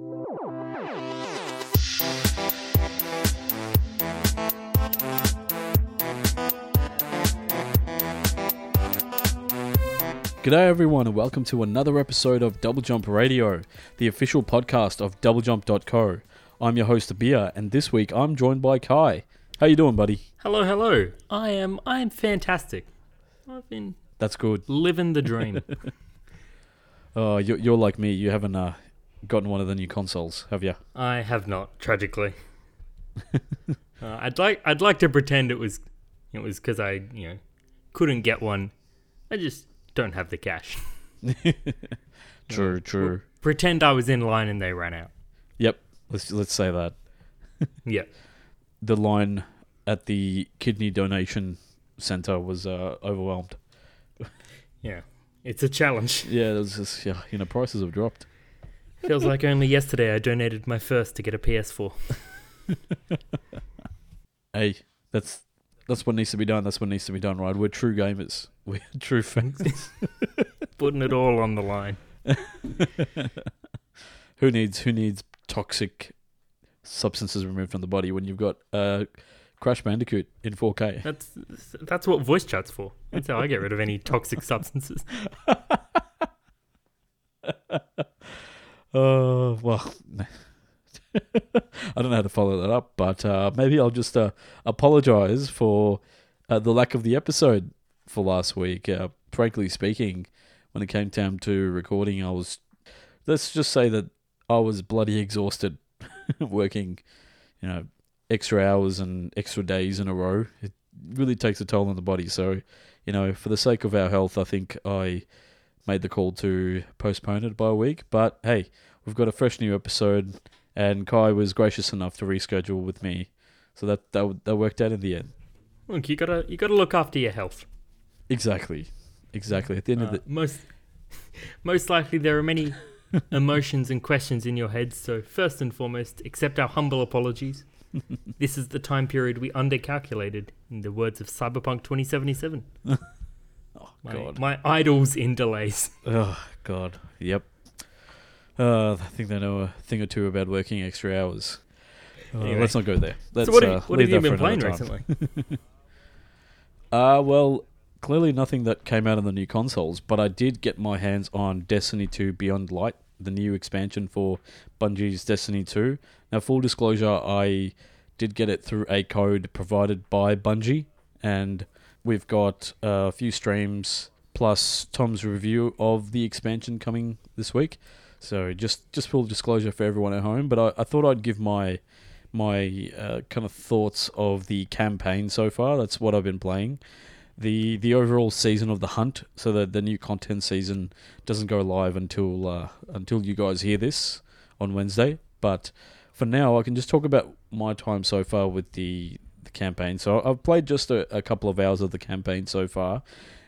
G'day everyone and welcome to another episode of Double Jump Radio, the official podcast of doublejump.co. I'm your host Abia and this week I'm joined by Kai. How you doing, buddy? Hello, hello. I am I am fantastic. I've been That's good. living the dream. Uh, you're, you're like me. You haven't uh, gotten one of the new consoles, have you? I have not, tragically. uh, I'd like I'd like to pretend it was it was because I you know couldn't get one. I just don't have the cash. True, true. Pretend I was in line and they ran out. Yep. Let's let's say that Yeah. the line at the kidney donation center was uh, overwhelmed. Yeah. It's a challenge. Yeah, it was just yeah. You know, prices have dropped. Feels like only yesterday I donated my first to get a PS4. Hey, that's that's what needs to be done. That's what needs to be done, right? We're true gamers. We're true fans. Putting it all on the line. who needs who needs toxic substances removed from the body when you've got uh, Crash Bandicoot in 4K? That's that's what voice chat's for. That's how I get rid of any toxic substances. Uh, well, I don't know how to follow that up, but uh, maybe I'll just uh, apologize for uh, the lack of the episode for last week. Uh, frankly speaking, when it came time to recording, I was, let's just say that I was bloody exhausted working, you know, extra hours and extra days in a row. It really takes a toll on the body. So, you know, for the sake of our health, I think I made the call to postpone it by a week. But hey, we've got a fresh new episode, and Kai was gracious enough to reschedule with me, so that that, that worked out in the end. Look, you gotta you gotta look after your health. Exactly, exactly. At the end Uh, of the most most likely there are many emotions and questions in your head so first and foremost accept our humble apologies this is the time period we undercalculated in the words of cyberpunk 2077 oh my, god, my idols in delays oh god, yep. Uh, I think they know a thing or two about working extra hours. Uh, Anyway. Let's not go there. Let's, so what, uh, have, what leave have you been playing time. recently Uh, well, clearly nothing that came out on the new consoles, but I did get my hands on Destiny 2 Beyond Light, the new expansion for Bungie's Destiny 2. Now, full disclosure, I did get it through a code provided by Bungie, and we've got a few streams plus Tom's review of the expansion coming this week. So just just full disclosure for everyone at home, but I, I thought I'd give my my uh, kind of thoughts of the campaign so far. That's what I've been playing. The the overall season of the hunt, so that the new content season doesn't go live until uh, until you guys hear this on Wednesday. But for now, I can just talk about my time so far with the the campaign. So I've played just a, a couple of hours of the campaign so far,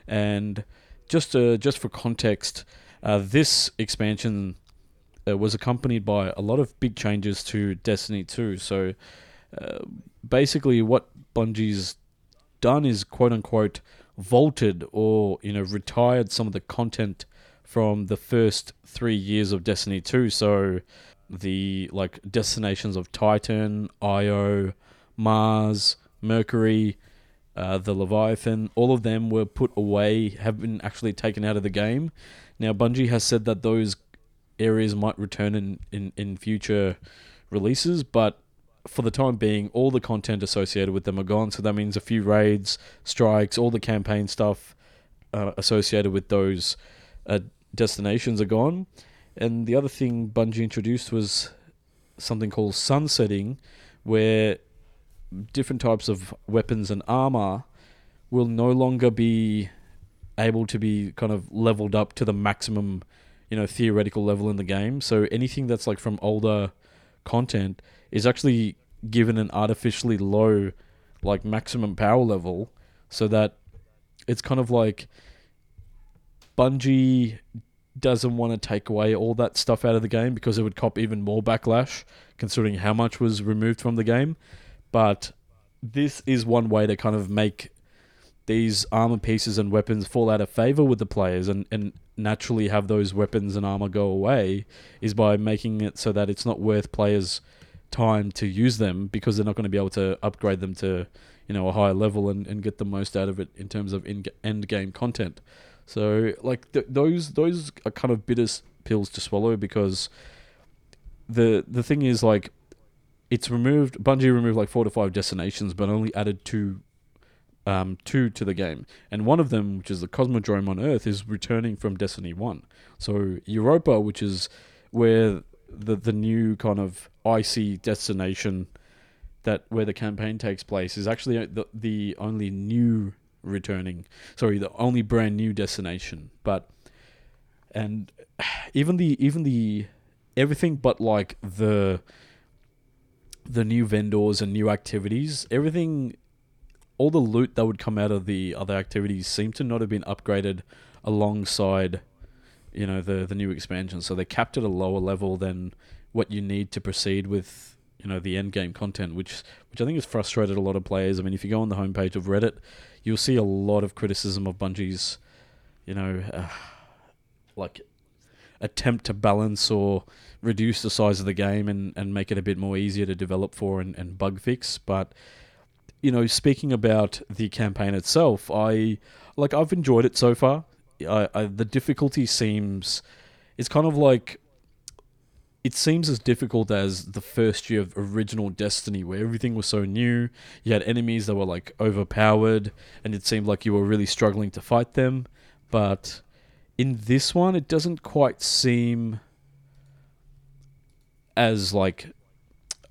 and just uh, just for context, uh, this expansion uh, was accompanied by a lot of big changes to Destiny 2. So uh, basically, what Bungie's done is quote unquote vaulted or you know retired some of the content from the first three years of Destiny 2. So the like destinations of Titan, Io, Mars, Mercury, uh, the Leviathan, all of them were put away, have been actually taken out of the game. Now, Bungie has said that those areas might return in, in, in future releases, but for the time being, all the content associated with them are gone. So that means a few raids, strikes, all the campaign stuff uh, associated with those uh, destinations are gone. And the other thing Bungie introduced was something called sunsetting, where different types of weapons and armor will no longer be able to be kind of leveled up to the maximum, you know, theoretical level in the game. So anything that's like from older content is actually given an artificially low, like maximum power level, so that it's kind of like Bungie doesn't want to take away all that stuff out of the game because it would cop even more backlash considering how much was removed from the game. But this is one way to kind of make these armor pieces and weapons fall out of favor with the players and, and naturally have those weapons and armor go away is by making it so that it's not worth players time to use them because they're not going to be able to upgrade them to you know a higher level and, and get the most out of it in terms of in end game content. So like th- those those are kind of bitter pills to swallow because the the thing is like it's removed Bungie removed like four to five destinations but only added two um, two to the game, and one of them, which is the Cosmodrome on Earth, is returning from Destiny One. So Europa, which is where the the new kind of icy destination that where the campaign takes place, is actually the the only new returning. Sorry, the only brand new destination. But and even the even the everything but like the the new vendors and new activities, everything all the loot that would come out of the other activities seem to not have been upgraded alongside you know the the new expansion. So they capped at a lower level than what you need to proceed with you know the end game content which which I think has frustrated a lot of players. I mean if you go on the homepage of Reddit you'll see a lot of criticism of Bungie's you know uh, like attempt to balance or reduce the size of the game and, and make it a bit more easier to develop for and, and bug fix but you know, speaking about the campaign itself, I like I've enjoyed it so far. I, I, the difficulty seems it's kind of like it seems as difficult as the first year of original Destiny, where everything was so new. You had enemies that were like overpowered, and it seemed like you were really struggling to fight them. But in this one, it doesn't quite seem as like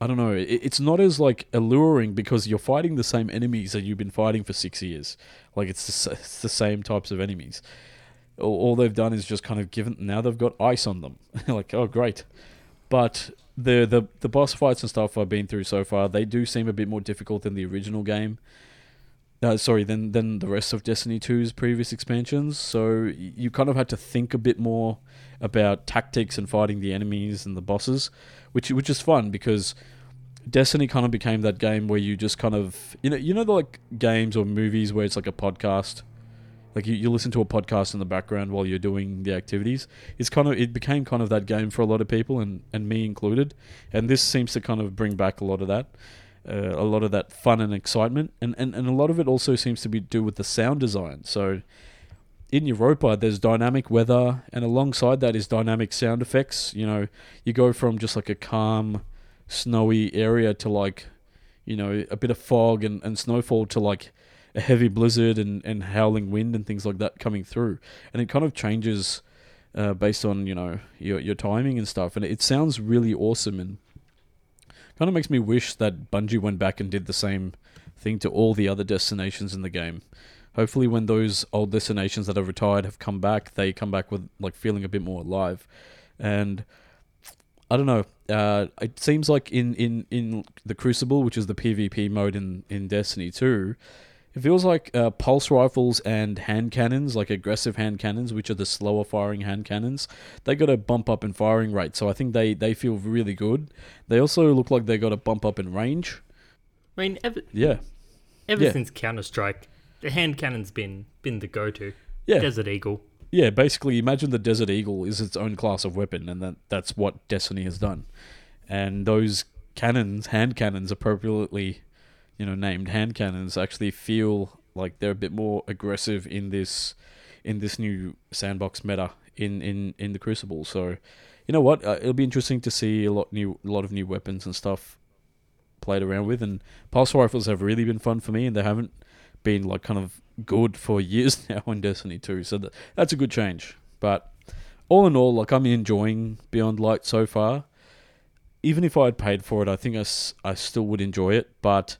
I don't know. it's not as like alluring because you're fighting the same enemies that you've been fighting for six years. Like it's the, it's the same types of enemies. All, all they've done is just kind of given. Now they've got ice on them. like oh great, but the the the boss fights and stuff I've been through so far, they do seem a bit more difficult than the original game. Uh, sorry, than than the rest of Destiny 2's previous expansions. So you kind of had to think a bit more about tactics and fighting the enemies and the bosses, which which is fun because Destiny kind of became that game where you just kind of you know you know the like games or movies where it's like a podcast? Like you, you listen to a podcast in the background while you're doing the activities. It's kind of it became kind of that game for a lot of people and and me included. And this seems to kind of bring back a lot of that uh, a lot of that fun and excitement and, and and a lot of it also seems to be do with the sound design so in Europa, there's dynamic weather, and alongside that is dynamic sound effects. You know, you go from just like a calm, snowy area to like, you know, a bit of fog and, and snowfall to like a heavy blizzard and, and howling wind and things like that coming through. And it kind of changes uh, based on, you know, your, your timing and stuff. And it sounds really awesome and kind of makes me wish that Bungie went back and did the same thing to all the other destinations in the game hopefully when those old destinations that are retired have come back, they come back with like feeling a bit more alive. And I don't know. Uh, it seems like in, in, in the Crucible, which is the PvP mode in, in Destiny 2, it feels like uh, pulse rifles and hand cannons, like aggressive hand cannons, which are the slower firing hand cannons, they got a bump up in firing rate. So I think they, they feel really good. They also look like they got a bump up in range. I mean, ever, yeah. Ever yeah. since Counter Strike, the hand cannon's been been the go-to. Yeah. Desert Eagle. Yeah, basically, imagine the Desert Eagle is its own class of weapon, and that that's what Destiny has done. And those cannons, hand cannons, appropriately, you know, named hand cannons, actually feel like they're a bit more aggressive in this in this new sandbox meta in in in the Crucible. So, you know what? Uh, it'll be interesting to see a lot new, a lot of new weapons and stuff played around with. And pulse rifles have really been fun for me, and they haven't been like kind of good for years now in Destiny 2. So that, that's a good change. But all in all, like I'm enjoying Beyond Light so far. Even if I had paid for it, I think I, I still would enjoy it. But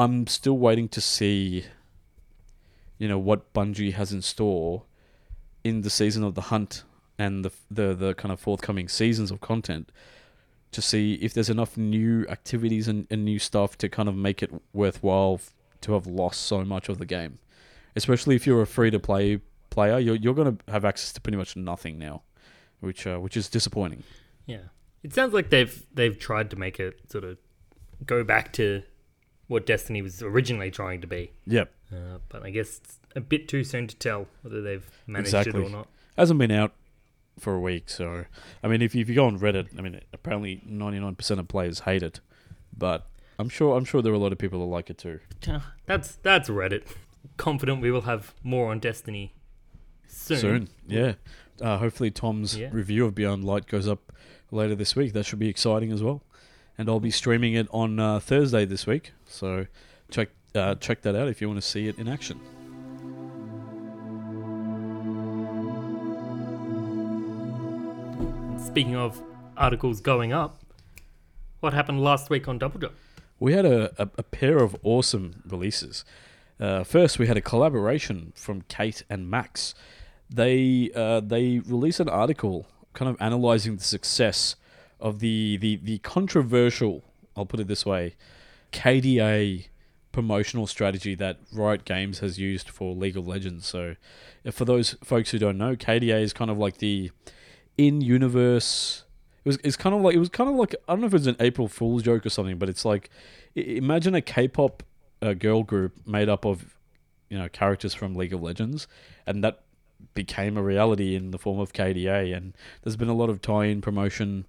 I'm still waiting to see, you know, what Bungie has in store in the season of the hunt and the the the kind of forthcoming seasons of content to see if there's enough new activities and, and new stuff to kind of make it worthwhile to have lost so much of the game. Especially if you're a free to play player, you're you're going to have access to pretty much nothing now, which uh, which is disappointing. Yeah, it sounds like they've they've tried to make it sort of go back to what Destiny was originally trying to be. Yep. Uh, but I guess it's a bit too soon to tell whether they've managed Exactly. it or not. Hasn't been out for a week, so I mean, if you, if you go on Reddit, I mean, apparently ninety nine percent of players hate it, but I'm sure I'm sure there are a lot of people that like it too. That's that's Reddit. Confident we will have more on Destiny soon. Soon, yeah. Uh, hopefully, Tom's Yeah. review of Beyond Light goes up later this week. That should be exciting as well. And I'll be streaming it on uh, Thursday this week, so check uh, check that out if you want to see it in action. Speaking of articles going up, what happened last week on Double Jump? We had a, a, a pair of awesome releases. Uh, first, we had a collaboration from Kate and Max. They uh, they released an article kind of analyzing the success of the, the, the controversial, I'll put it this way, KDA promotional strategy that Riot Games has used for League of Legends. So, for those folks who don't know, KDA is kind of like the in-universe. It was it's kind of like it was kind of like I don't know if it's an April Fool's joke or something, but it's like imagine a K-pop uh, girl group made up of you know characters from League of Legends, and that became a reality in the form of KDA. And there's been a lot of tie-in promotion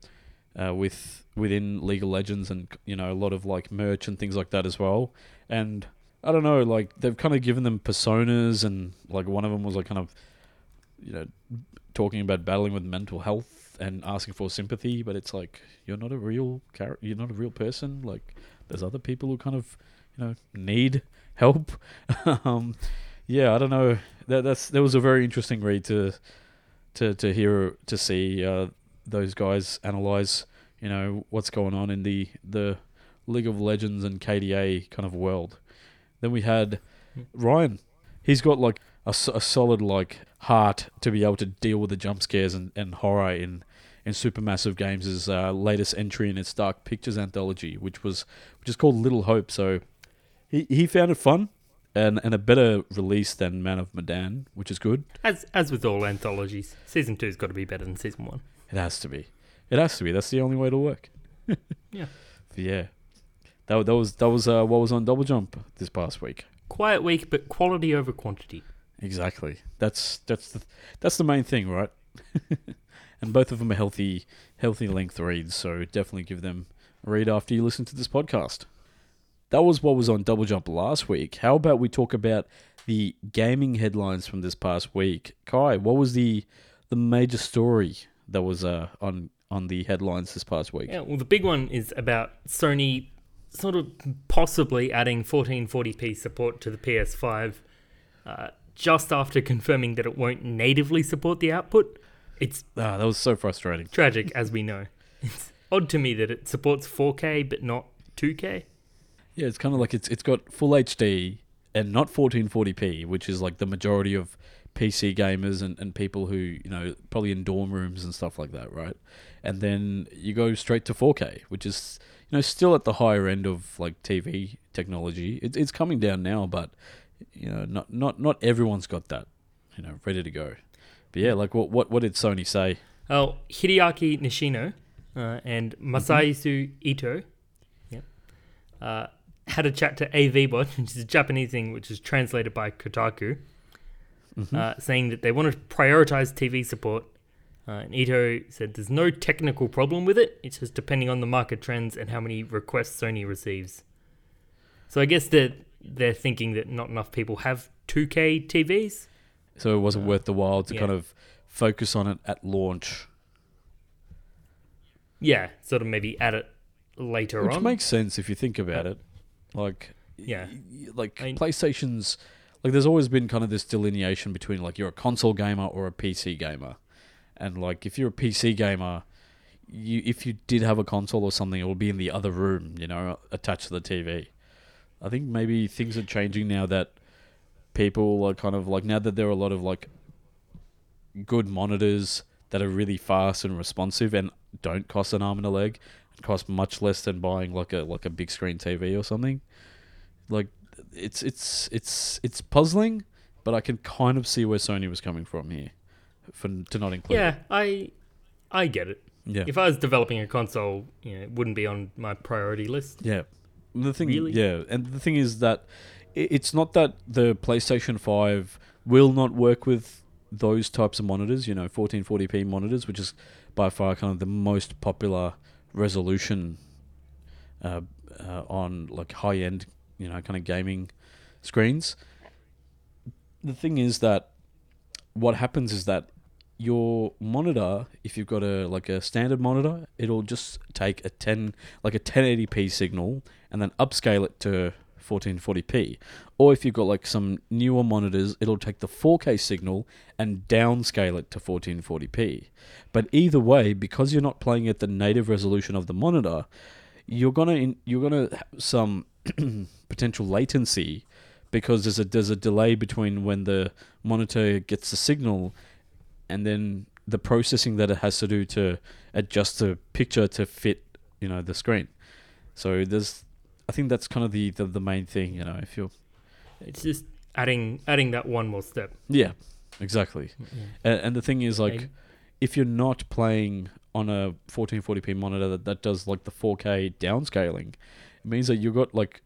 uh, with within League of Legends, and you know a lot of like merch and things like that as well. And I don't know, like they've kind of given them personas, and like one of them was like kind of you know talking about battling with mental health and asking for sympathy, but it's like you're not a real character, you're not a real person. Like there's other people who kind of you know need help. um, yeah, I don't know. That that's that was a very interesting read to to to hear to see uh, those guys analyze you know what's going on in the the League of Legends and KDA kind of world. Then we had Ryan. He's got like a, a solid like heart to be able to deal with the jump scares and, and horror in in Supermassive Games' uh, latest entry in its Dark Pictures anthology, which was which is called Little Hope. So he he found it fun and and a better release than Man of Medan, which is good. As as with all anthologies, season two's got to be better than season one. It has to be. It has to be. That's the only way to work. Yeah. Yeah. That, that was that was uh, what was on Double Jump this past week. Quiet week, but quality over quantity. Exactly. That's that's the that's the main thing, right? and both of them are healthy healthy length reads, so definitely give them a read after you listen to this podcast. That was what was on Double Jump last week. How about we talk about the gaming headlines from this past week? Kai, what was the the major story that was uh, on on the headlines this past week? Yeah, well, the big one is about Sony sort of possibly adding 1440p support to the PS5 uh, just after confirming that it won't natively support the output. It's Ah, that was so frustrating. tragic, as we know. It's odd to me that it supports 4K but not 2K. Yeah, it's kind of like it's it's got full HD and not 1440p, which is like the majority of PC gamers and, and people who, you know, probably in dorm rooms and stuff like that, right? And then you go straight to 4K, which is, you know, still at the higher end of like TV technology. It's it's coming down now, but you know, not not not everyone's got that, you know, ready to go. But yeah, like what what what did Sony say? Oh, Hideaki Nishino uh, and Masayasu Ito yep, uh, had a chat to AVBot, which is a Japanese thing which is translated by Kotaku, Mm-hmm. uh, saying that they want to prioritize TV support. Uh, and Ito said there's no technical problem with it, it's just depending on the market trends and how many requests Sony receives. So I guess that they're thinking that not enough people have 2K TVs. So it wasn't Uh, worth the while to yeah. kind of focus on it at launch. Yeah, sort of maybe add it later Which on. Which makes sense if you think about it. Like, Yeah. like I mean- PlayStation's like there's always been kind of this delineation between like you're a console gamer or a PC gamer, and like if you're a PC gamer, you if you did have a console or something, it would be in the other room, you know, attached to the TV. I think maybe things are changing now that people are kind of like now that there are a lot of like good monitors that are really fast and responsive and don't cost an arm and a leg and cost much less than buying like a like a big screen TV or something. Like it's it's it's it's puzzling, but I can kind of see where Sony was coming from here for to not include. Yeah, it. I I get it. yeah, If I was developing a console, you know, it wouldn't be on my priority list. yeah. The thing, Really? yeah, and the thing is that it's not that the PlayStation Five will not work with those types of monitors. You know, 1440p monitors, which is by far kind of the most popular resolution uh, uh, on like high end, you know, kind of gaming screens. The thing is that what happens is that your monitor, if you've got a like a standard monitor, it'll just take a 10 like a 1080p signal and then upscale it to 1440p. Or if you've got like some newer monitors, it'll take the 4K signal and downscale it to 1440p. But either way, because you're not playing at the native resolution of the monitor, you're gonna in, you're gonna have some potential latency because there's a there's a delay between when the monitor gets the signal and then the processing that it has to do to adjust the picture to fit you know the screen. So there's I think that's kind of the, the, the main thing, you know, if you're It's just adding adding that one more step. Yeah, exactly. Mm-hmm. And, and the thing is like if you're not playing on a 1440p monitor that, that does like the 4K downscaling, it means that you've got like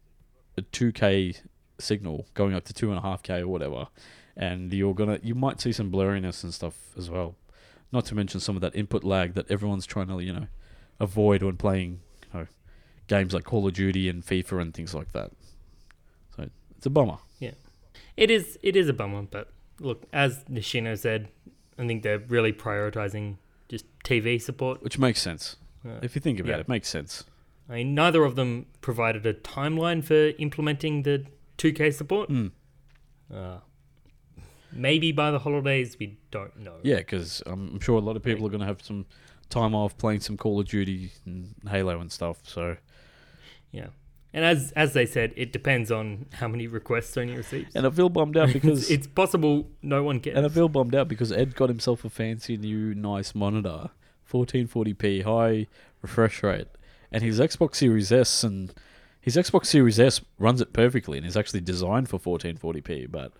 a 2K signal going up to two and a half K or whatever, and you're gonna you might see some blurriness and stuff as well. Not to mention some of that input lag that everyone's trying to you know avoid when playing you know games like Call of Duty and FIFA and things like that. So it's a bummer. Yeah. It is it is a bummer, but look, as Nishino said, I think they're really prioritizing just TV support. Which makes sense. Uh, If you think about yeah. it, it makes sense. I mean, neither of them provided a timeline for implementing the 2K support. Mm. Uh, maybe by the holidays, we don't know. Yeah, because I'm sure a lot of people are going to have some time off playing some Call of Duty and Halo and stuff. So, Yeah. And as as they said, it depends on how many requests Sony receives. and I feel bummed out because it's possible no one cares. and I feel bummed out because Ed got himself a fancy new nice monitor, 1440p high refresh rate, and his Xbox Series S and his Xbox Series S runs it perfectly and is actually designed for 1440p, but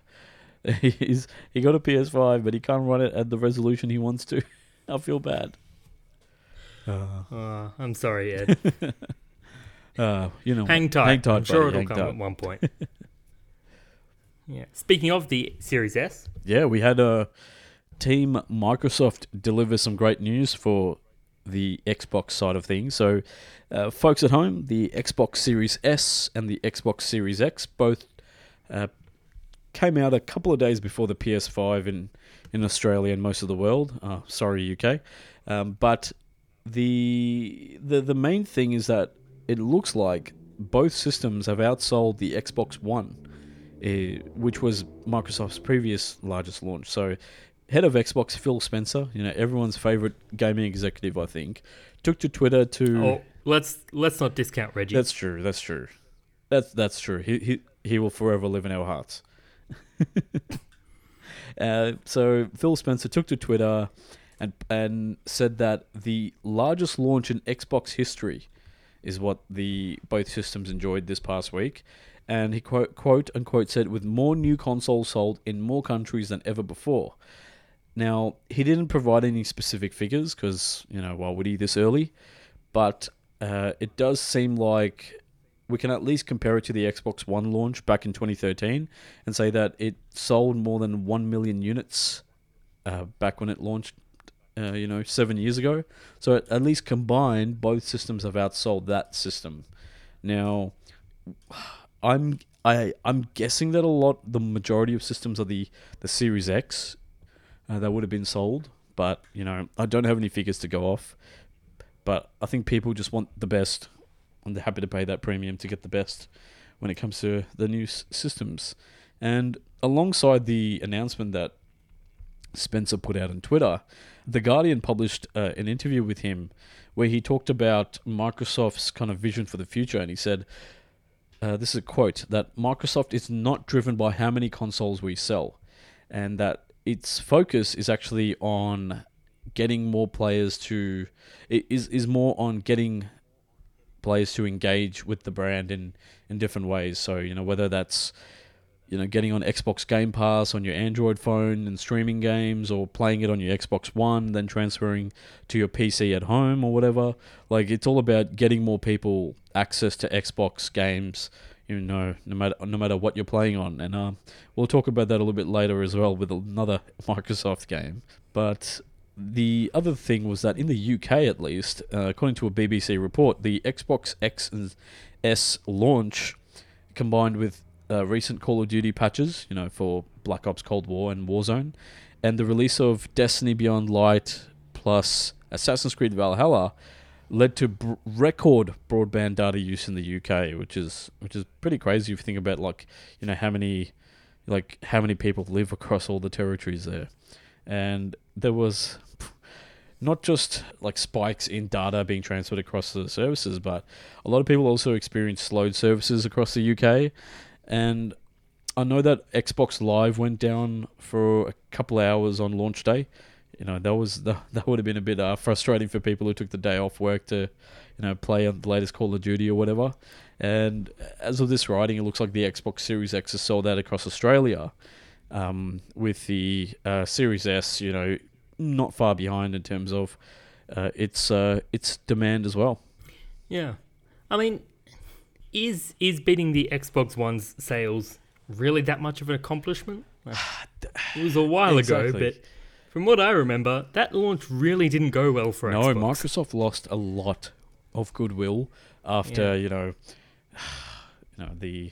he's he got a PS5 but he can't run it at the resolution he wants to. I feel bad. Uh, Uh, I'm sorry, Ed. uh, you know, Hang tight. Hang tight, I'm sure buddy, it'll hang come tight. at one point. yeah. Speaking of the Series S, Yeah, we had a team Microsoft deliver some great news for the Xbox side of things. So, uh, folks at home, the Xbox Series S and the Xbox Series X both uh, came out a couple of days before the PS5 in in Australia and most of the world. Uh, sorry, UK. Um, but the the the main thing is that it looks like both systems have outsold the Xbox One uh, which was Microsoft's previous largest launch. So, head of Xbox Phil Spencer, you know everyone's favorite gaming executive, I think, took to Twitter to. oh, let's let's not discount Reggie. That's true. That's true. That's that's true. He he he will forever live in our hearts. uh, so Phil Spencer took to Twitter and and said that the largest launch in Xbox history is what the both systems enjoyed this past week. And he quote quote unquote said with more new consoles sold in more countries than ever before. Now he didn't provide any specific figures because you know why would he this early, but uh, it does seem like we can at least compare it to the Xbox One launch back in 2013 and say that it sold more than 1 million units uh, back when it launched, uh, you know, seven years ago. So at, least combined, both systems have outsold that system. Now, I'm I I'm guessing that a lot, the majority of systems are the the Series X uh, that would have been sold, but you know, I don't have any figures to go off. But I think people just want the best, and they're happy to pay that premium to get the best when it comes to the new s- systems. And alongside the announcement that Spencer put out on Twitter, The Guardian published uh, an interview with him where he talked about Microsoft's kind of vision for the future. And he said, uh, this is a quote, that Microsoft is not driven by how many consoles we sell, and that its focus is actually on getting more players to is is more on getting players to engage with the brand in in different ways so you know whether that's you know, getting on Xbox Game Pass on your Android phone and streaming games, or playing it on your Xbox One, then transferring to your PC at home or whatever. Like it's all about getting more people access to Xbox games. You know, no matter no matter what you're playing on, and um, we'll talk about that a little bit later as well with another Microsoft game. But the other thing was that in the UK, at least, uh, according to a BBC report, the Xbox X and S launch, combined with uh, recent Call of Duty patches, you know, for Black Ops Cold War and Warzone, and the release of Destiny Beyond Light plus Assassin's Creed Valhalla, led to br- record broadband data use in the UK, which is which is pretty crazy if you think about like you know how many like how many people live across all the territories there, and there was not just like spikes in data being transferred across the services, but a lot of people also experienced slowed services across the UK. And I know that Xbox Live went down for a couple hours on launch day. You know that was that, that would have been a bit uh, frustrating for people who took the day off work to, you know, play on the latest Call of Duty or whatever. And as of this writing, it looks like the Xbox Series X is sold out across Australia, um, with the uh, Series S, you know, not far behind in terms of uh, its uh, its demand as well. Yeah, I mean, is is beating the Xbox One's sales really that much of an accomplishment? Like, it was a while Exactly. ago, but from what I remember, that launch really didn't go well for no, Xbox. No, Microsoft lost a lot of goodwill after Yeah. you know, you know the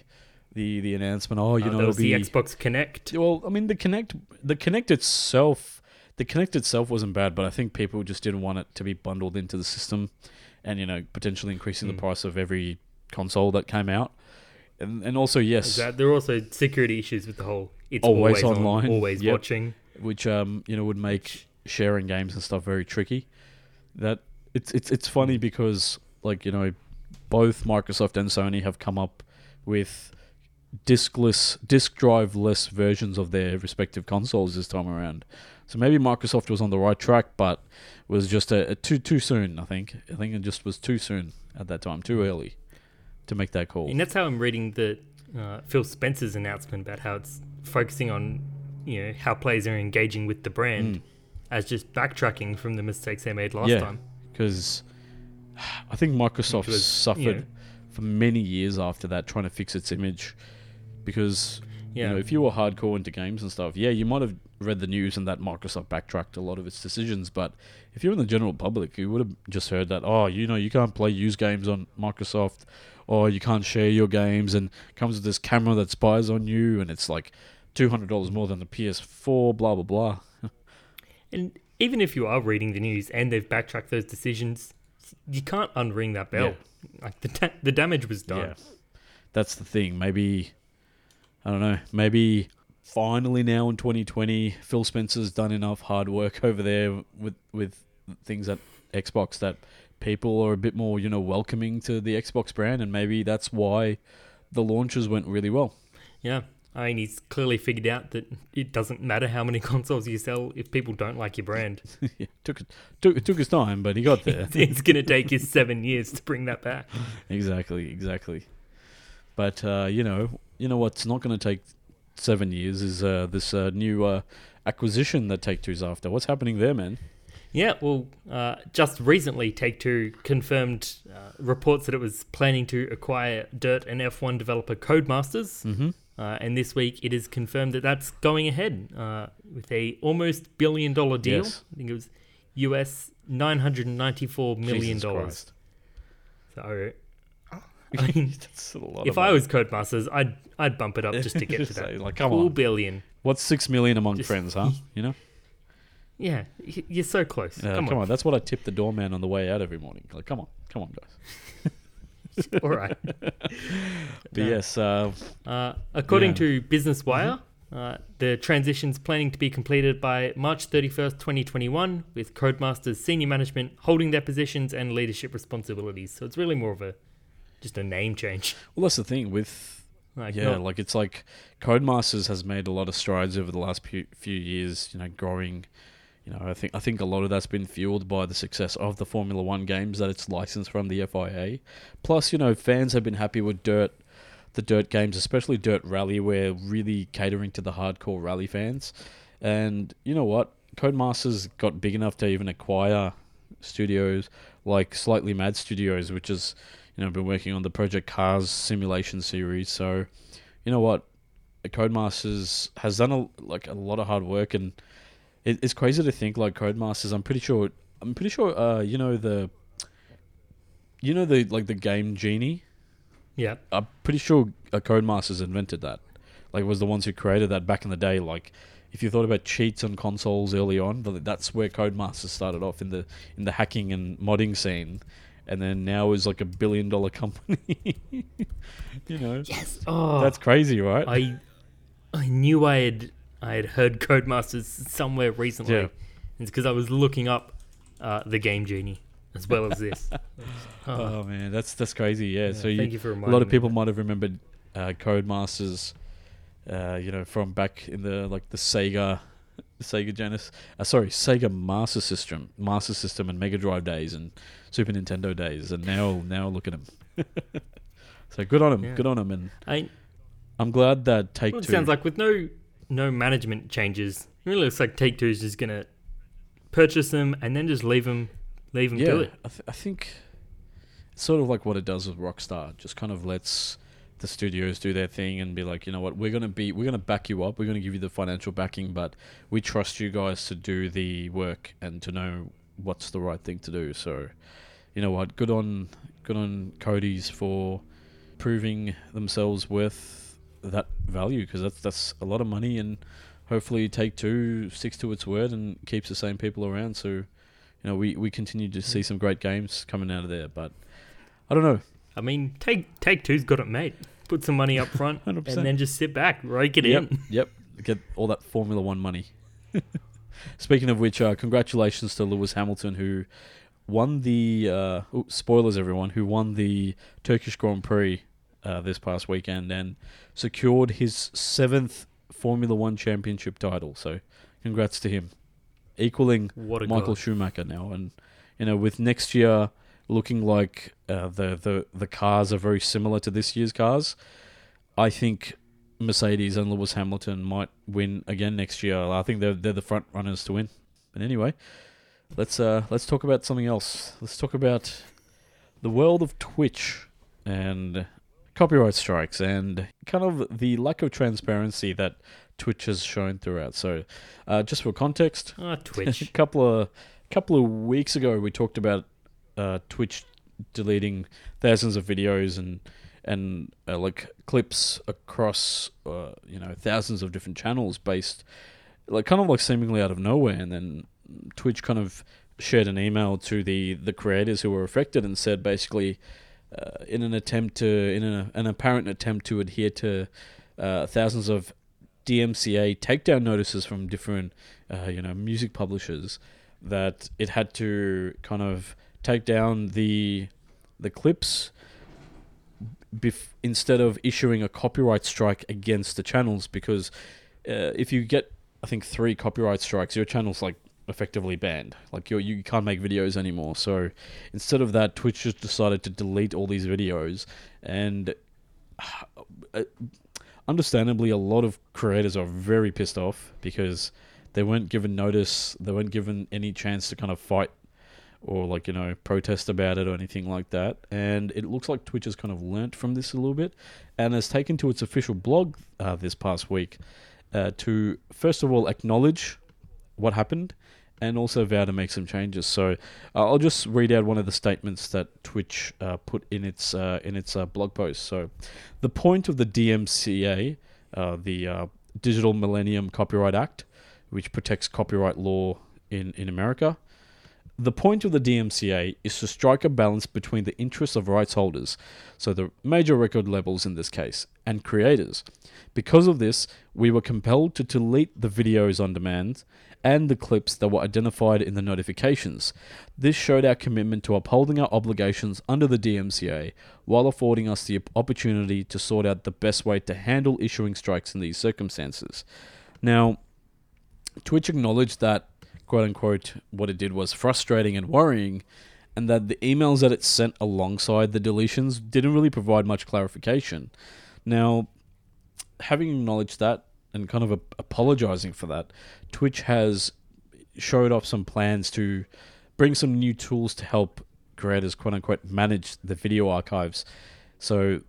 the the announcement. Oh, you Uh, know, it'll be the Xbox Kinect. well. I mean, the Kinect the Kinect itself. The Kinect itself wasn't bad, but I think people just didn't want it to be bundled into the system, and you know potentially increasing Mm. the price of every console that came out, and and also yes, that there are also security issues with the whole it's Always always, on, online. always Yep. watching. which um you know would make sharing games and stuff very tricky. That it's it's it's funny because like you know both Microsoft and Sony have come up with diskless disk drive less versions of their respective consoles this time around. So maybe Microsoft was on the right track, but was just a, a too too soon. I think I think it just was too soon at that time, too early to make that call. And that's how I'm reading the uh, Phil Spencer's announcement about how it's focusing on you know how players are engaging with the brand Mm. as just backtracking from the mistakes they made last Yeah. time. because I think Microsoft was, suffered you know- for many years after that trying to fix its image. Because Yeah, you know, if you were hardcore into games and stuff, yeah, you might have read the news and that Microsoft backtracked a lot of its decisions. But if you're in the general public, you would have just heard that, oh, you know, you can't play used games on Microsoft, or you can't share your games, and comes with this camera that spies on you, and it's like two hundred dollars more than the PS4, blah blah blah. and even if you are reading the news and they've backtracked those decisions, you can't unring that bell. Yeah. Like the da- the damage was done. Yeah. That's the thing. Maybe I don't know. Maybe finally now in 2020, Phil Spencer's done enough hard work over there with with things at Xbox that people are a bit more, you know, welcoming to the Xbox brand, and maybe that's why the launches went really well. Yeah. I mean, he's clearly figured out that it doesn't matter how many consoles you sell if people don't like your brand. yeah, took it took it took his time, but he got there. it's going to take you seven years to bring that back. exactly, exactly. But uh, you know, you know what's not going to take seven years is uh, this uh, new uh, acquisition that Take Two's after. What's happening there, man? Yeah, well, uh, just recently, Take Two confirmed uh, reports that it was planning to acquire Dirt and F1 developer Codemasters, Mm-hmm. uh, and this week it is confirmed that that's going ahead uh, with a almost billion dollar deal. Yes. I think it was US nine hundred ninety four million dollars. So, I mean, That's a lot. if I was Codemasters, I'd I'd bump it up just to get to Just that say, like, come cool on, billion. what's six million among Just- friends, huh? You know, Yeah, y- you're so close. Uh, come, come, on. That's what I tip the doorman on the way out every morning. Like, come on, come on, guys. all right. But yes, uh, Uh, according Yeah. to Business Wire, uh, the transition's planning to be completed by March 31st, 2021, with Codemasters senior management holding their positions and leadership responsibilities. So it's really more of a just a name change. well, that's the thing with Like yeah, not- like it's like Codemasters has made a lot of strides over the last few, few years. You know, growing. You know, I think I think a lot of that's been fueled by the success of the Formula One games that it's licensed from the FIA. Plus, you know, fans have been happy with Dirt the dirt games, especially Dirt Rally, we're really catering to the hardcore rally fans. And you know what? Codemasters got big enough to even acquire studios like Slightly Mad Studios, which is you know I've been working on the Project Cars simulation series. So you know what? Codemasters has done a, like a lot of hard work, and it, it's crazy to think like Codemasters. I'm pretty sure. I'm pretty sure. Uh, you know the. You know the like the game Genie. Yeah. I'm pretty sure uh, Codemasters invented that. Like, was the ones who created that back in the day. Like, if you thought about cheats on consoles early on, that's where Codemasters started off in the in the hacking and modding scene, and then now is like a billion dollar company. you know, Yes. Oh, that's crazy, right? I I knew I had I had heard Codemasters somewhere recently. Yeah. It's because I was looking up uh, the Game Genie as well as this. Oh, oh man, that's that's crazy. Yeah. yeah, so you, thank you for a lot of people might have remembered uh, Codemasters, uh, you know, from back in the like the Sega, Sega Genesis, uh, sorry, Sega Master System, Master System, and Mega Drive days and Super Nintendo days, and now now look at them. so good on them, Yeah. good on them, and I, I'm glad that Take well, it Two. sounds like with no no management changes, it really looks like Take Two is just gonna purchase them and then just leave them leave them yeah, do it. I, th- I think it's sort of like what it does with Rockstar. Just kind of lets the studios do their thing and be like, you know what, we're gonna be, we're gonna back you up. We're gonna give you the financial backing, but we trust you guys to do the work and to know what's the right thing to do. So, you know what, good on, good on Codies for proving themselves worth that value because that's that's a lot of money and hopefully Take Two sticks to its word and keeps the same people around. So, you know, we, we continue to mm. see some great games coming out of there. But I don't know. I mean, Take Take Two's got it made. Put some money up front 100%. and then just sit back, rake it yep, in. yep. Get all that Formula One money. Speaking of which, uh, congratulations to Lewis Hamilton who won the uh, spoilers, everyone, who won the Turkish Grand Prix uh, this past weekend and secured his seventh Formula One championship title. So, congrats to him, equaling What Michael god. Schumacher now, and you know, with next year looking like uh, the the the cars are very similar to this year's cars, I think Mercedes and Lewis Hamilton might win again next year. I think they're they're the front runners to win. But anyway, let's uh let's talk about something else. Let's talk about the world of Twitch and copyright strikes and kind of the lack of transparency that Twitch has shown throughout. So, uh, just for context, Ah, a couple of couple of weeks ago, we talked about uh, Twitch deleting thousands of videos and and uh, like clips across uh, you know thousands of different channels based like kind of like seemingly out of nowhere, and then Twitch kind of shared an email to the the creators who were affected and said basically. Uh, in an attempt to, in an apparent attempt to adhere to uh, thousands of DMCA takedown notices from different, uh, you know, music publishers, that it had to kind of take down the the clips bef- instead of issuing a copyright strike against the channels because uh, if you get I think three copyright strikes, your channel's like effectively banned. Like you you can't make videos anymore. So instead of that, Twitch just decided to delete all these videos and. Uh, understandably, a lot of creators are very pissed off because they weren't given notice, they weren't given any chance to kind of fight or like you know protest about it or anything like that. And it looks like Twitch has kind of learnt from this a little bit and has taken to its official blog uh, this past week uh, to first of all acknowledge what happened and also vow to make some changes. So uh, I'll just read out one of the statements that Twitch uh, put in its uh, in its uh, blog post. So the point of the DMCA, the Digital Millennium Copyright Act, which protects copyright law in, in America. The point of the DMCA is to strike a balance between the interests of rights holders, so the major record labels in this case, and creators. Because of this, we were compelled to delete the videos on demand and the clips that were identified in the notifications. This showed our commitment to upholding our obligations under the DMCA while affording us the opportunity to sort out the best way to handle issuing strikes in these circumstances. Now, Twitch acknowledged that, quote unquote, what it did was frustrating and worrying, and that the emails that it sent alongside the deletions didn't really provide much clarification. Now, having acknowledged that and kind of a- apologizing for that, Twitch has showed off some plans to bring some new tools to help creators, quote unquote, manage the video archives. So,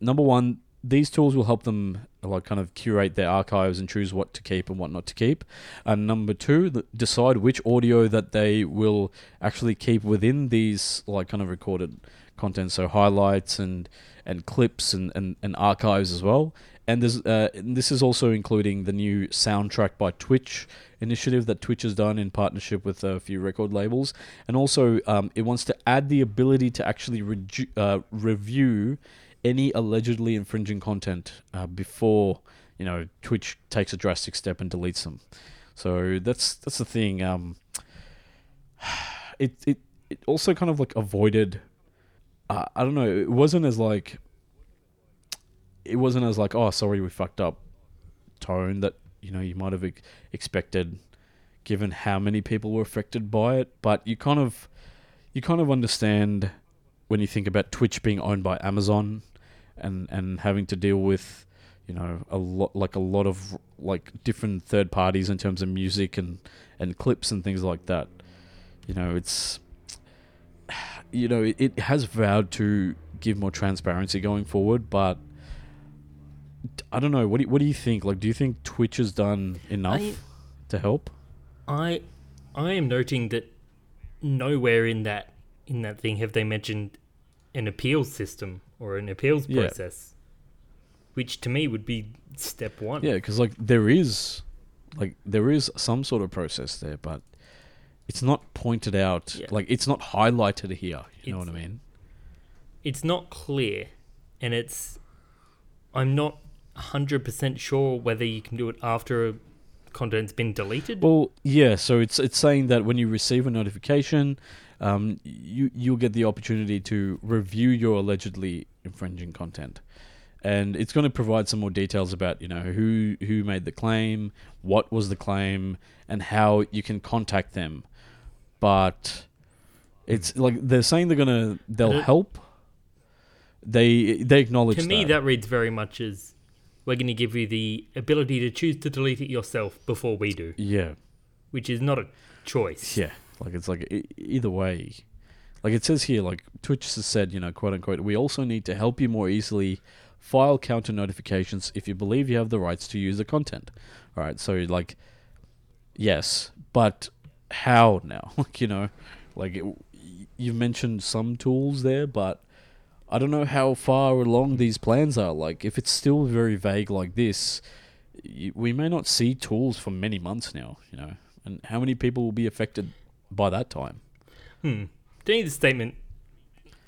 number one, these tools will help them like kind of curate their archives and choose what to keep and what not to keep. And number two, th- decide which audio that they will actually keep within these like kind of recorded content, so highlights and and clips and, and, and archives as well. And there's uh, and this is also including the new soundtrack by Twitch initiative that Twitch has done in partnership with a few record labels, and also um, it wants to add the ability to actually uh, review any allegedly infringing content uh, before you know Twitch takes a drastic step and deletes them. So that's that's the thing. Um, it it it also kind of like avoided. Uh, I don't know. It wasn't as like. It wasn't as like oh sorry we fucked up, tone that you know you might have ex- expected, given how many people were affected by it. But you kind of, you kind of understand when you think about Twitch being owned by Amazon, and and having to deal with, you know, a lot like a lot of like different third parties in terms of music and and clips and things like that. You know, it's, you know, it, it has vowed to give more transparency going forward, but. I don't know. What do you, what do you think? Like, do you think Twitch has done enough I, to help? I I am noting that nowhere in that in that thing have they mentioned an appeals system or an appeals Yeah. process, which to me would be step one. Yeah, because like there is, like there is some sort of process there, but it's not pointed out. Yeah. Like it's not highlighted here. You know what I mean? It's not clear, and it's I'm not hundred percent sure whether you can do it after content's been deleted. Well, yeah. So it's it's saying that when you receive a notification, um, you you'll get the opportunity to review your allegedly infringing content, and it's going to provide some more details about you know who who made the claim, what was the claim, and how you can contact them. But it's like they're saying they're gonna they'll help. They they acknowledge to me, that. that reads very much as we're going to give you the ability to choose to delete it yourself before we do, yeah. which is not a choice. Yeah, like it's like either way. Like it says here, like Twitch has said, you know, quote unquote, we also need to help you more easily file counter notifications if you believe you have the rights to use the content. All right, so like, yes, but how now? Like you know, like it, you've mentioned some tools there, but I don't know how far along these plans are. Like if it's still very vague like this, we may not see tools for many months now. You know, and how many people will be affected by that time? Hmm. To me, the statement.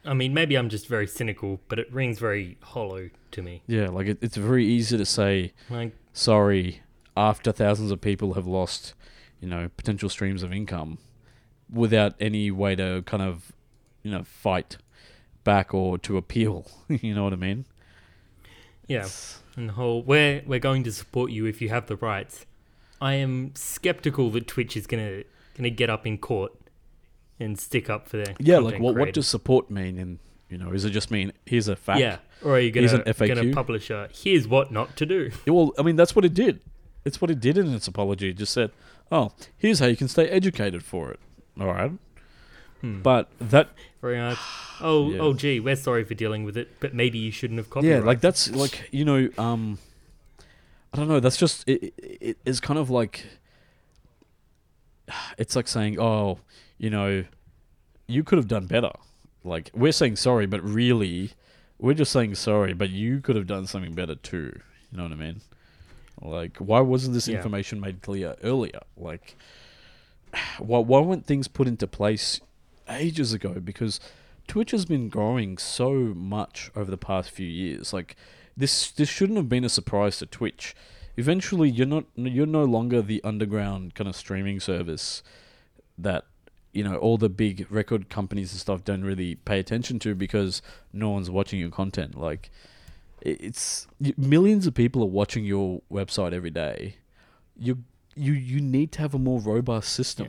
I mean, maybe I'm just very cynical, but it rings very hollow to me. Yeah, like it, it's very easy to say Like, sorry after thousands of people have lost, you know, potential streams of income without any way to kind of, you know, fight back or to appeal. you know what I mean? yeah, and the whole we're we're going to support you if you have the rights. I am skeptical that Twitch is gonna gonna get up in court and stick up for their Yeah, like what what does support mean? And you know, is it just mean here's a fact? yeah, or are you FAQ. gonna publish a here's what not to do? Yeah, Well, I mean, that's what it did. It's what it did in its apology. It just said, "Oh, here's how you can stay educated for it." All right, Hmm. but that Very much. Oh, Yeah. oh, gee, we're sorry for dealing with it, but maybe you shouldn't have copied. yeah, like that's like you know, um, I don't know. That's just it. it it is kind of like it's like saying, "Oh, you know, you could have done better." Like we're saying sorry, but really, we're just saying sorry, but you could have done something better too. You know what I mean? Like, why wasn't this Yeah. information made clear earlier? Like, why why weren't things put into place ages ago? Because Twitch has been growing so much over the past few years. Like, this this shouldn't have been a surprise to Twitch. Eventually, you're not you're no longer the underground kind of streaming service that you know all the big record companies and stuff don't really pay attention to because no one's watching your content. Like, it's millions of people are watching your website every day. You you you need to have a more robust system.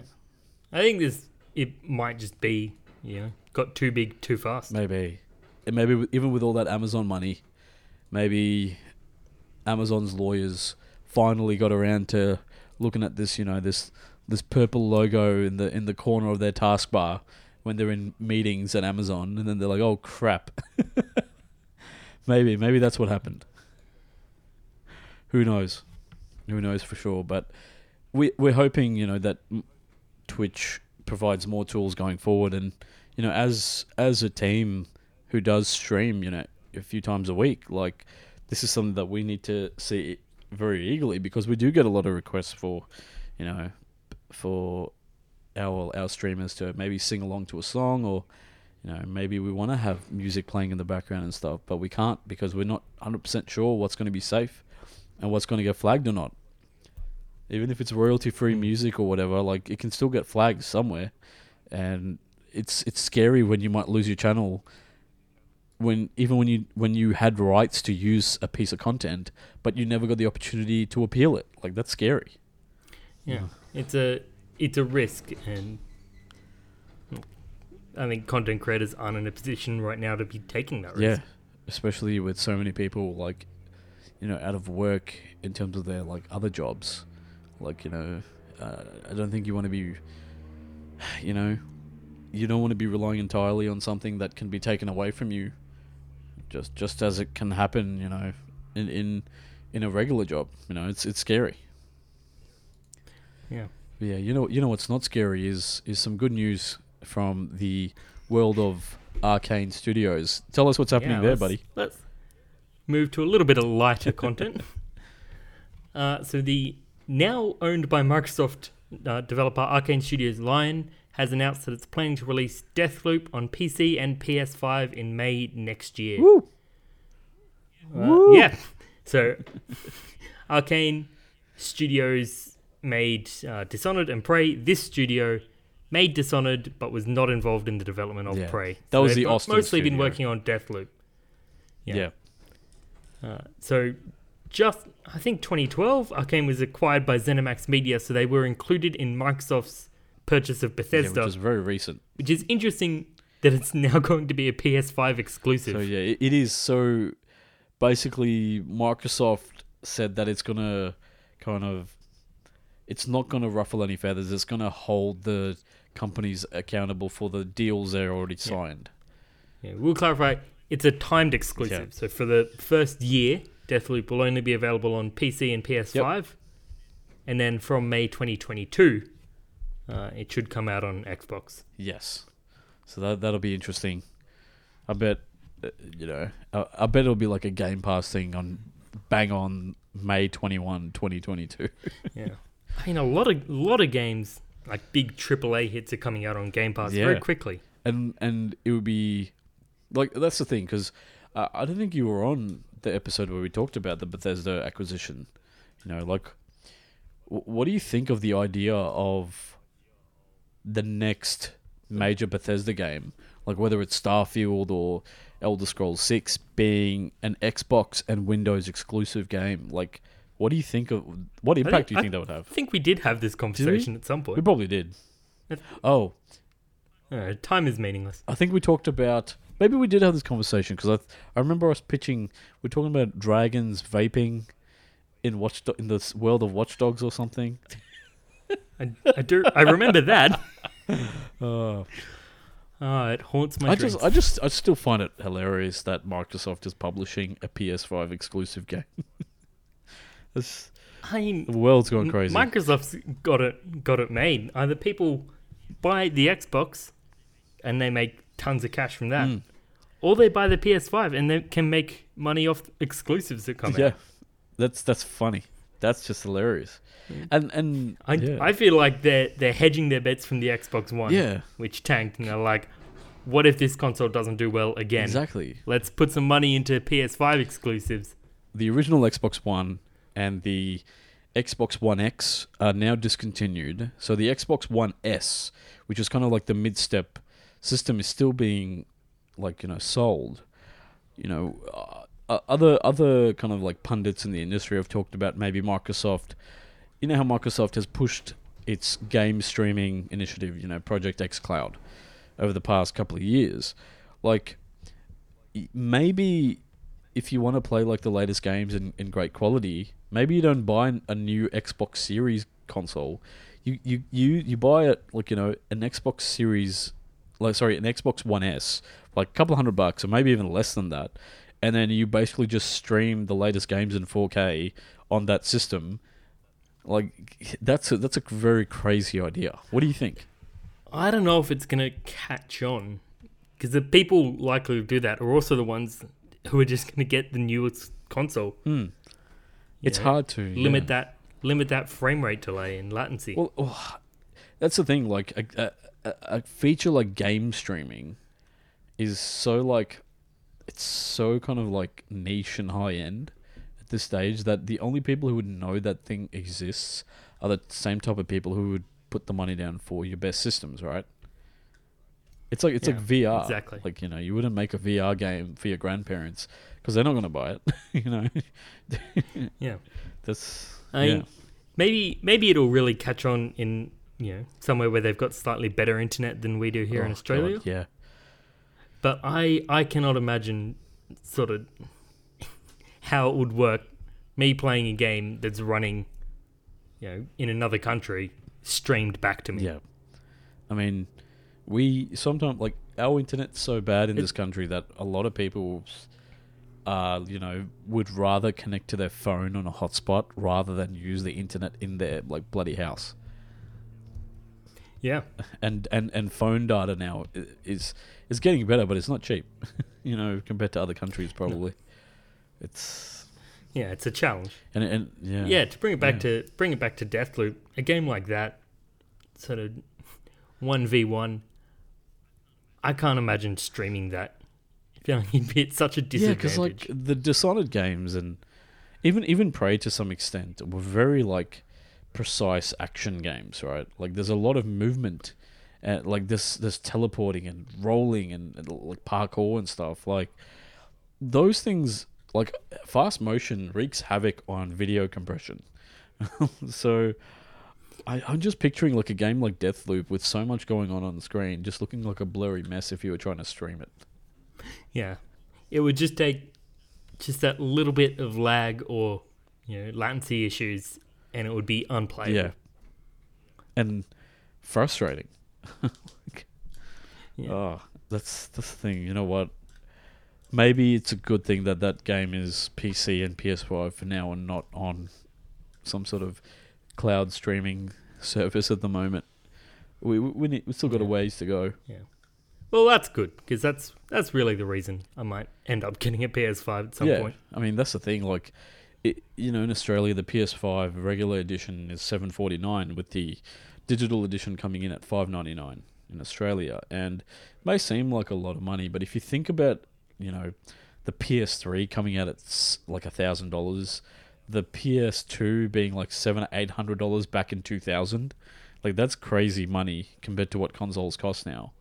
I think this it might just be you know got too big too fast. Maybe, and maybe even with all that Amazon money, maybe Amazon's lawyers finally got around to looking at this, you know, this this purple logo in the in the corner of their taskbar when they're in meetings at Amazon, and then they're like, "Oh crap." maybe, maybe that's what happened. Who knows? Who knows for sure? But we we're hoping, you know, that Twitch provides more tools going forward, and you know, as as a team who does stream, you know, a few times a week, like this is something that we need to see very eagerly because we do get a lot of requests for, you know, for our our streamers to maybe sing along to a song or you know maybe we want to have music playing in the background and stuff but we can't because we're not 100% sure what's going to be safe and what's going to get flagged or not. Even if it's royalty free mm. music or whatever like it can still get flagged somewhere and it's it's scary when you might lose your channel when even when you when you had rights to use a piece of content but you never got the opportunity to appeal it like that's scary Yeah, it's a it's a risk, and I think content creators aren't in a position right now to be taking that risk. Yeah, risk. especially with so many people like, you know, out of work in terms of their like other jobs. Like you know, uh, I don't think you want to be, you know, you don't want to be relying entirely on something that can be taken away from you, just just as it can happen. You know, in in in a regular job. You know, it's it's scary. Yeah. But yeah, you know, you know what's not scary is is some good news from the world of Arkane Studios. Tell us what's happening Yeah, there, buddy. Let's move to a little bit of lighter content. Uh, so the now owned by Microsoft uh, developer Arkane Studios Lyon has announced that it's planning to release Deathloop on PC and PS5 in May next year. Woo! Uh, yeah. So, Arkane Studios made uh, Dishonored and Prey. This studio made Dishonored, but was not involved in the development of Yeah. Prey. That was the mo- Austin mostly been working on Deathloop. Yeah. Yeah. Uh, so, just I think 2012, Arkane was acquired by ZeniMax Media, so they were included in Microsoft's purchase of Yeah, Bethesda, which is very recent. which is interesting that it's now going to be a PS5 exclusive. So yeah, it, is. So basically, Microsoft said that it's gonna kind of, it's not gonna ruffle any feathers. It's gonna hold the companies accountable for the deals they're already signed. Yeah, we'll clarify. It's a timed exclusive. Yeah. So for the first year, Deathloop will only be available on PC and PS5, and then from May 2022, uh, it should come out on Xbox. Yes. So that that'll be interesting. I bet, uh, you know, I, I bet it'll be like a Game Pass thing on bang on May 21, 2022. Yeah, I mean a lot of lot of games like big AAA hits are coming out on Game Pass Yeah. very quickly. and and it would be like that's the thing because uh, I don't think you were on the episode where we talked about the Bethesda acquisition. You know, like w- what do you think of the idea of the next major Bethesda game, like whether it's Starfield or Elder Scrolls Six, being an Xbox and Windows exclusive game? Like, what do you think of what impact do you I- think that would have? I think we did have this conversation at some point. We probably did. Oh, Uh, time is meaningless. I think we talked about maybe we did have this conversation because I I remember us pitching we're talking about dragons vaping in watch in the world of Watchdogs or something. I, I do. I remember that. Uh, Ah, it haunts my I dreams. just I just I still find it hilarious that Microsoft is publishing a PS5 exclusive game. This- I mean, the world's gone crazy. Microsoft's got it got it made. Either people buy the Xbox and they make tons of cash from that, Mm. or they buy the PS5 and they can make money off exclusives that come yeah, out. that's that's funny. That's just hilarious. And and I, yeah. I feel like they're they're hedging their bets from the Xbox One, yeah, which tanked, and they're like, what if this console doesn't do well again? exactly. Let's put some money into PS5 exclusives. the original Xbox One and the Xbox One X are now discontinued. So the Xbox One S, which is kind of like the mid-step system, is still being like you know sold. You know, uh, Uh, other other kind of like pundits in the industry have talked about maybe Microsoft. You know how Microsoft has pushed its game streaming initiative, you know, Project X Cloud, over the past couple of years. Like, maybe if you want to play like the latest games in, in great quality, maybe you don't buy a new Xbox Series console. You you you you buy it like you know an Xbox Series, like sorry, an Xbox One S, like a couple hundred bucks or maybe even less than that, and then you basically just stream the latest games in 4K on that system. Like that's a, that's a very crazy idea. What do you think? I don't know if it's gonna catch on because the people likely to do that are also the ones who are just gonna get the newest console. Hmm. You It's know, hard to limit yeah. that limit that frame rate delay and latency. Well, oh, that's the thing. Like a, a, a feature like game streaming is so like it's so kind of like niche and high end at this stage that the only people who would know that thing exists are the same type of people who would put the money down for your best systems, right? It's like it's like VR. exactly. Like you know, you wouldn't make a VR game for your grandparents because they're not going to buy it. you know, yeah. that's I yeah. mean, maybe maybe it'll really catch on in you know somewhere where they've got slightly better internet than we do here oh, in Oh, Australia. God, yeah. But I I cannot imagine sort of how it would work. Me playing a game that's running, you know, in another country, streamed back to me. Yeah. I mean, we sometimes like our internet's so bad in It- this country that a lot of people, uh, you know, would rather connect to their phone on a hotspot rather than use the internet in their like bloody house. Yeah. And and and phone data now is is getting better, but it's not cheap. you know, compared to other countries, probably. It's Yeah, it's a challenge. and and yeah. Yeah, to bring it back Yeah. to bring it back to Deathloop, a game like that, sort of one v one. I can't imagine streaming that. I feel like you'd be at such a disadvantage. Yeah, disadvantage. because like the Dishonored games and even even Prey to some extent were very like precise action games, right? Like there's a lot of movement, and like this this teleporting and rolling and, and like parkour and stuff. Like those things, like fast motion wreaks havoc on video compression. so. I, I'm just picturing like a game like Deathloop with so much going on on the screen, just looking like a blurry mess if you were trying to stream it. yeah, it would just take just that little bit of lag or you know latency issues, and it would be unplayable. Yeah. And frustrating. Yeah. Oh, that's that's the thing. You know what? Maybe it's a good thing that that game is PC and PS5 for now and not on some sort of cloud streaming service at the moment. We we, need, we still got a ways to go. Yeah. Well, that's good because that's that's really the reason I might end up getting a PS5 at some yeah, point. I mean that's the thing. Like, it, you know, in Australia, the PS5 regular edition is seven forty nine, with the digital edition coming in at five ninety nine in Australia, and it may seem like a lot of money, but if you think about, you know, the PS3 coming out at like a thousand dollars, the PS2 being like seven or eight hundred dollars back in two thousand, like that's crazy money compared to what consoles cost now,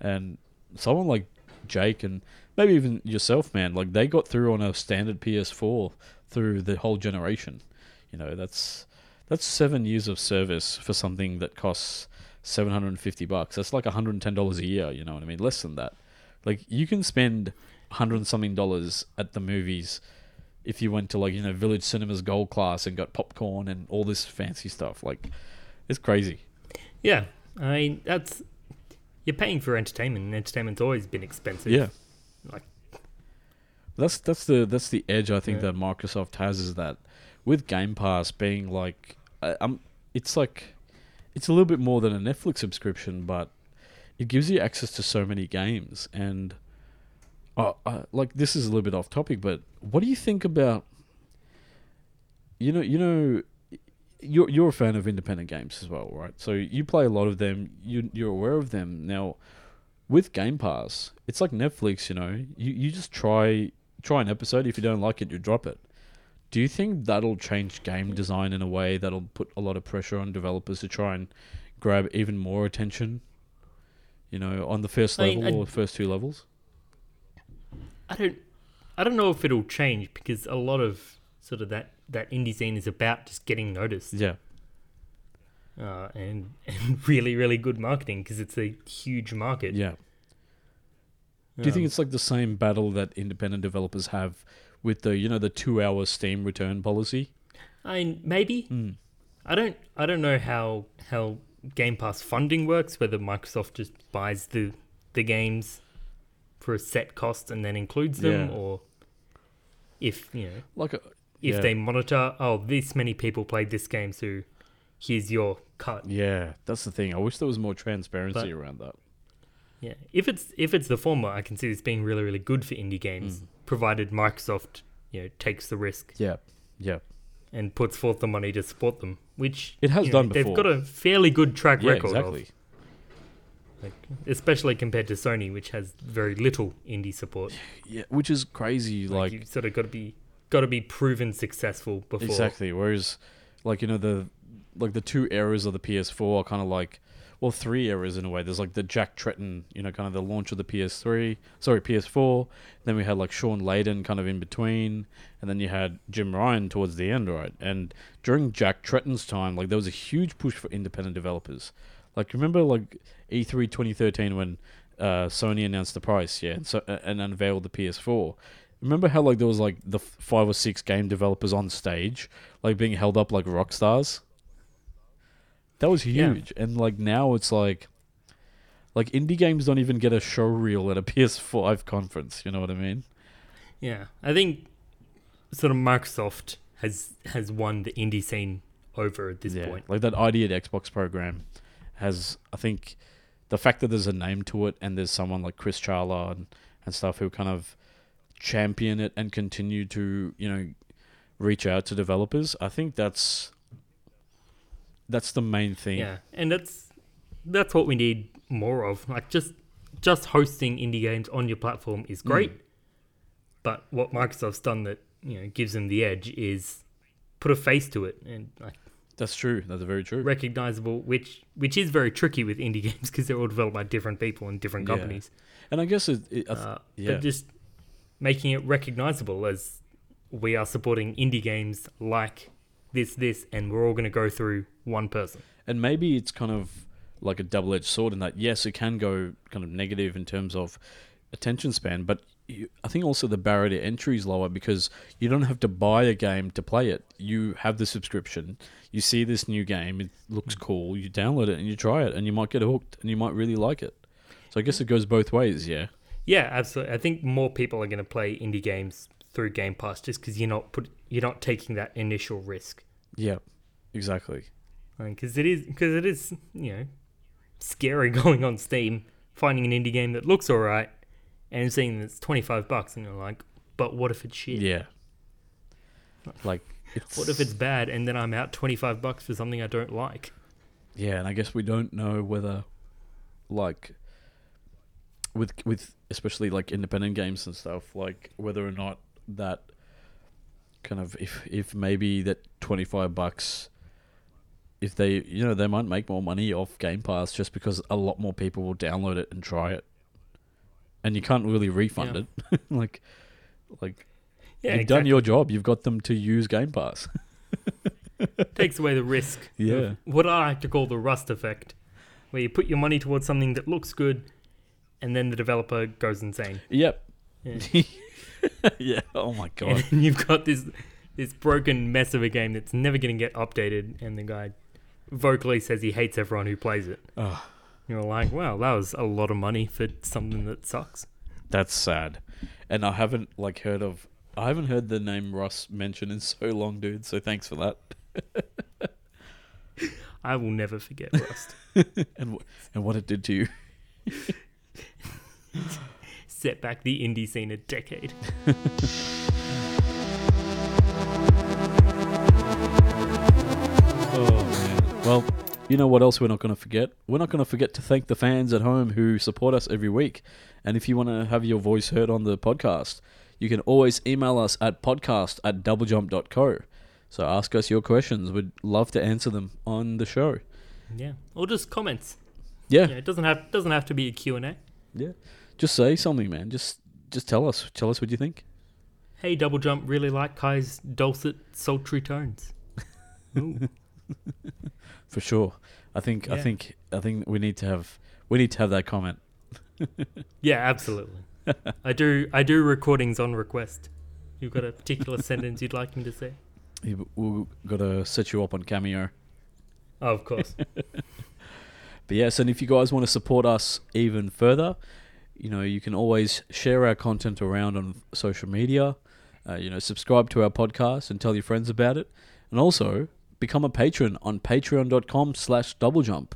and someone like Jake and maybe even yourself, man, like they got through on a standard PS4 through the whole generation. You know, that's that's seven years of service for something that costs seven hundred and fifty bucks. That's like hundred and ten dollars a year. You know what I mean? Less than that. Like you can spend hundred and something dollars at the movies if you went to like you know Village Cinemas Gold Class and got popcorn and all this fancy stuff. Like it's crazy. Yeah, I mean that's you're paying for entertainment, and entertainment's always been expensive. Yeah. Like- that's that's the that's the edge I think Yeah. that Microsoft has is that with Game Pass being like I, I'm it's like it's a little bit more than a Netflix subscription, but it gives you access to so many games and uh, uh, like this is a little bit off topic, but what do you think about you know you know you're you're a fan of independent games as well, right? So you play a lot of them. You you're aware of them now. With Game Pass, it's like Netflix. You know, you you just try try an episode. If you don't like it, you drop it. Do you think that'll change game design in a way that'll put a lot of pressure on developers to try and grab even more attention? You know, on the first I mean, level I- or first two levels. I don't, I don't know if it'll change because a lot of sort of that that indie scene is about just getting noticed Yeah, uh, and and really really good marketing because it's a huge market. yeah, Do you think Um, it's like the same battle that independent developers have with the you know the two hour Steam return policy? I mean, maybe Mm. I don't. I don't know how how Game Pass funding works. Whether Microsoft just buys the the games for a set cost and then includes them, Yeah. or if you know Like a, if yeah. they monitor. Oh, this many people played this game, so here's your cut. yeah, that's the thing. I wish there was more transparency But- around that. Yeah, if it's if it's the former, I can see this being really really good for indie games, Mm. Provided Microsoft you know takes the risk Yeah, yeah, and puts forth the money to support them, which It has you know, done They've got a fairly good track yeah, record exactly. of, like, especially compared to Sony, which has very little indie support. Yeah, which is crazy. Like, Like, you sort of got to be got to be proven successful before. exactly. Whereas, like you know the like the two eras of the PS4 are kind of like well three eras in a way. There's like the Jack Tretton, you know, kind of the launch of the PS3, sorry PS4. Then we had like Shawn Layden kind of in between, and then you had Jim Ryan towards the end, right? And during Jack Tretton's time, like there was a huge push for independent developers. Like remember like E E3 2013 when uh, Sony announced the price, yeah, and so uh, and unveiled the PS4. Remember how like there was like the five or six game developers on stage, like being held up like rock stars. That was Yeah. huge, and like now it's like, like indie games don't even get a show reel at a PS5 conference. You know what I mean? Yeah, I think sort of Microsoft has has won the indie scene over at this yeah, point. like that ID at Xbox program has, I think, the fact that there's a name to it and there's someone like Chris Charla and, and stuff who kind of champion it and continue to you know reach out to developers. I think that's that's the main thing. Yeah, and that's that's what we need more of. Like just just hosting indie games on your platform is great, Mm. but what Microsoft's done that you know gives them the edge is put a face to it and like That's true. That's very true. recognizable, which which is very tricky with indie games because they're all developed by different people and different Yeah. companies. And I guess it, it I th- Uh, yeah. Just making it recognizable as we are supporting indie games like this, this, and we're all going to go through one person. and maybe it's kind of like a double-edged sword in that yes, it can go kind of negative in terms of attention span, but you, I think also the barrier to entry is lower because you don't have to buy a game to play it. You have the subscription. You see this new game, it looks cool. You download it and you try it, and you might get hooked, and you might really like it. So I guess it goes both ways. Yeah. Yeah, absolutely. I think more people are going to play indie games through Game Pass just because you're not put you're not taking that initial risk. Yeah. Exactly. Because it is because it is you know scary going on Steam finding an indie game that looks alright and seeing that it's twenty five bucks and you're like, but what if it's shit? Yeah. Like it's What if it's bad and then I'm out twenty five bucks for something I don't like? Yeah, and I guess we don't know whether, like, with with especially like independent games and stuff, like whether or not that kind of if if maybe that twenty five bucks, if they you know they might make more money off Game Pass just because a lot more people will download it and try it, and you can't really refund it, like like Yeah, you've done your job, you've got them to use Game Pass. takes away the risk. Yeah. what I like to call the rust effect, where you put your money towards something that looks good, and then the developer goes insane. Yep. Yeah. yeah. Oh my god. and you've got this this broken mess of a game that's never going to get updated, and the guy vocally says he hates everyone who plays it. Ugh. You're like, wow, that was a lot of money for something that sucks. That's sad. And I haven't like heard of I haven't heard the name Rust mentioned in so long, dude. So thanks for that. I will never forget Rust. And wh- and what it did to you. Set back the indie scene a decade. Oh man. Well, you know what else we're not going to forget? We're not going to forget to thank the fans at home who support us every week. And if you want to have your voice heard on the podcast, you can always email us at podcast at doublejump.co. So ask us your questions. We'd love to answer them on the show. Yeah, or just comments. Yeah. Yeah, it doesn't have doesn't have to be a Q and A. Yeah. Just say something, man. Just just tell us. Tell us what you think. Hey, Double Jump, really like Kai's dulcet, sultry tones. For sure. I think I think I think we need to have we need to have that comment. yeah, absolutely. I do. I do recordings on request. You've got a particular sentence you'd like me to say? We've got to set you up on Cameo. Oh, of course. But yes, and if you guys want to support us even further, you know, you can always share our content around on social media. Uh, you know, subscribe to our podcast and tell your friends about it. And also become a patron on patreon.com slash doublejump.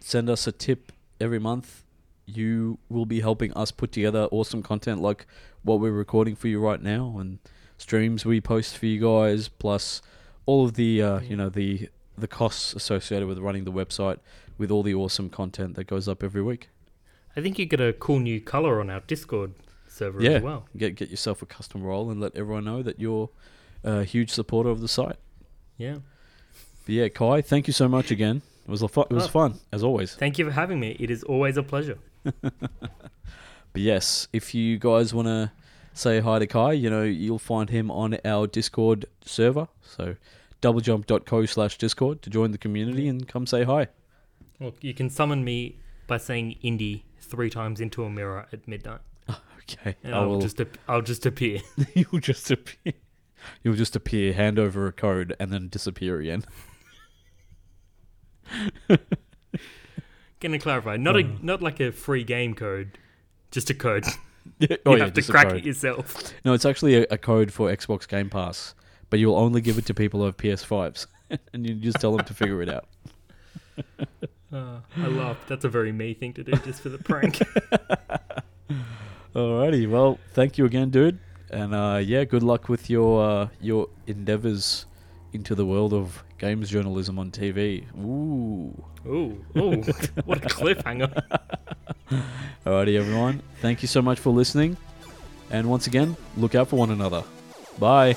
Send us a tip every month. You will be helping us put together awesome content like what we're recording for you right now and streams we post for you guys, plus all of the uh, you know the the costs associated with running the website with all the awesome content that goes up every week. I think you get a cool new color on our Discord server Yeah. as well. Get get yourself a custom role and let everyone know that you're a huge supporter of the site. Yeah. But yeah, Kai, thank you so much again. It was a fu- it was Oh. fun as always. Thank you for having me. It is always a pleasure. But yes, if you guys want to say hi to Kai, you know you'll find him on our Discord server. So doublejump.co slash Discord to join the community and come say hi. Well, you can summon me by saying indie three times into a mirror at midnight, Okay, and I I'll will. just ap- I'll just appear. you'll just appear. You'll just appear, hand over a code, and then disappear again. Gonna clarify, not a uh. not like a free game code, just a code. Yeah, you oh yeah, have to just a crack code. it yourself. No, it's actually a, a code for Xbox Game Pass, but you'll only give it to people who have PS5s, and you just tell them to figure it out. Uh, I laugh. That's a very me thing to do, just for the prank. Alrighty, well, thank you again, dude, and uh, yeah, good luck with your uh, your endeavors into the world of games journalism on TV. Ooh. Ooh, ooh, what a cliffhanger! Alrighty, everyone, thank you so much for listening, and once again, look out for one another. Bye.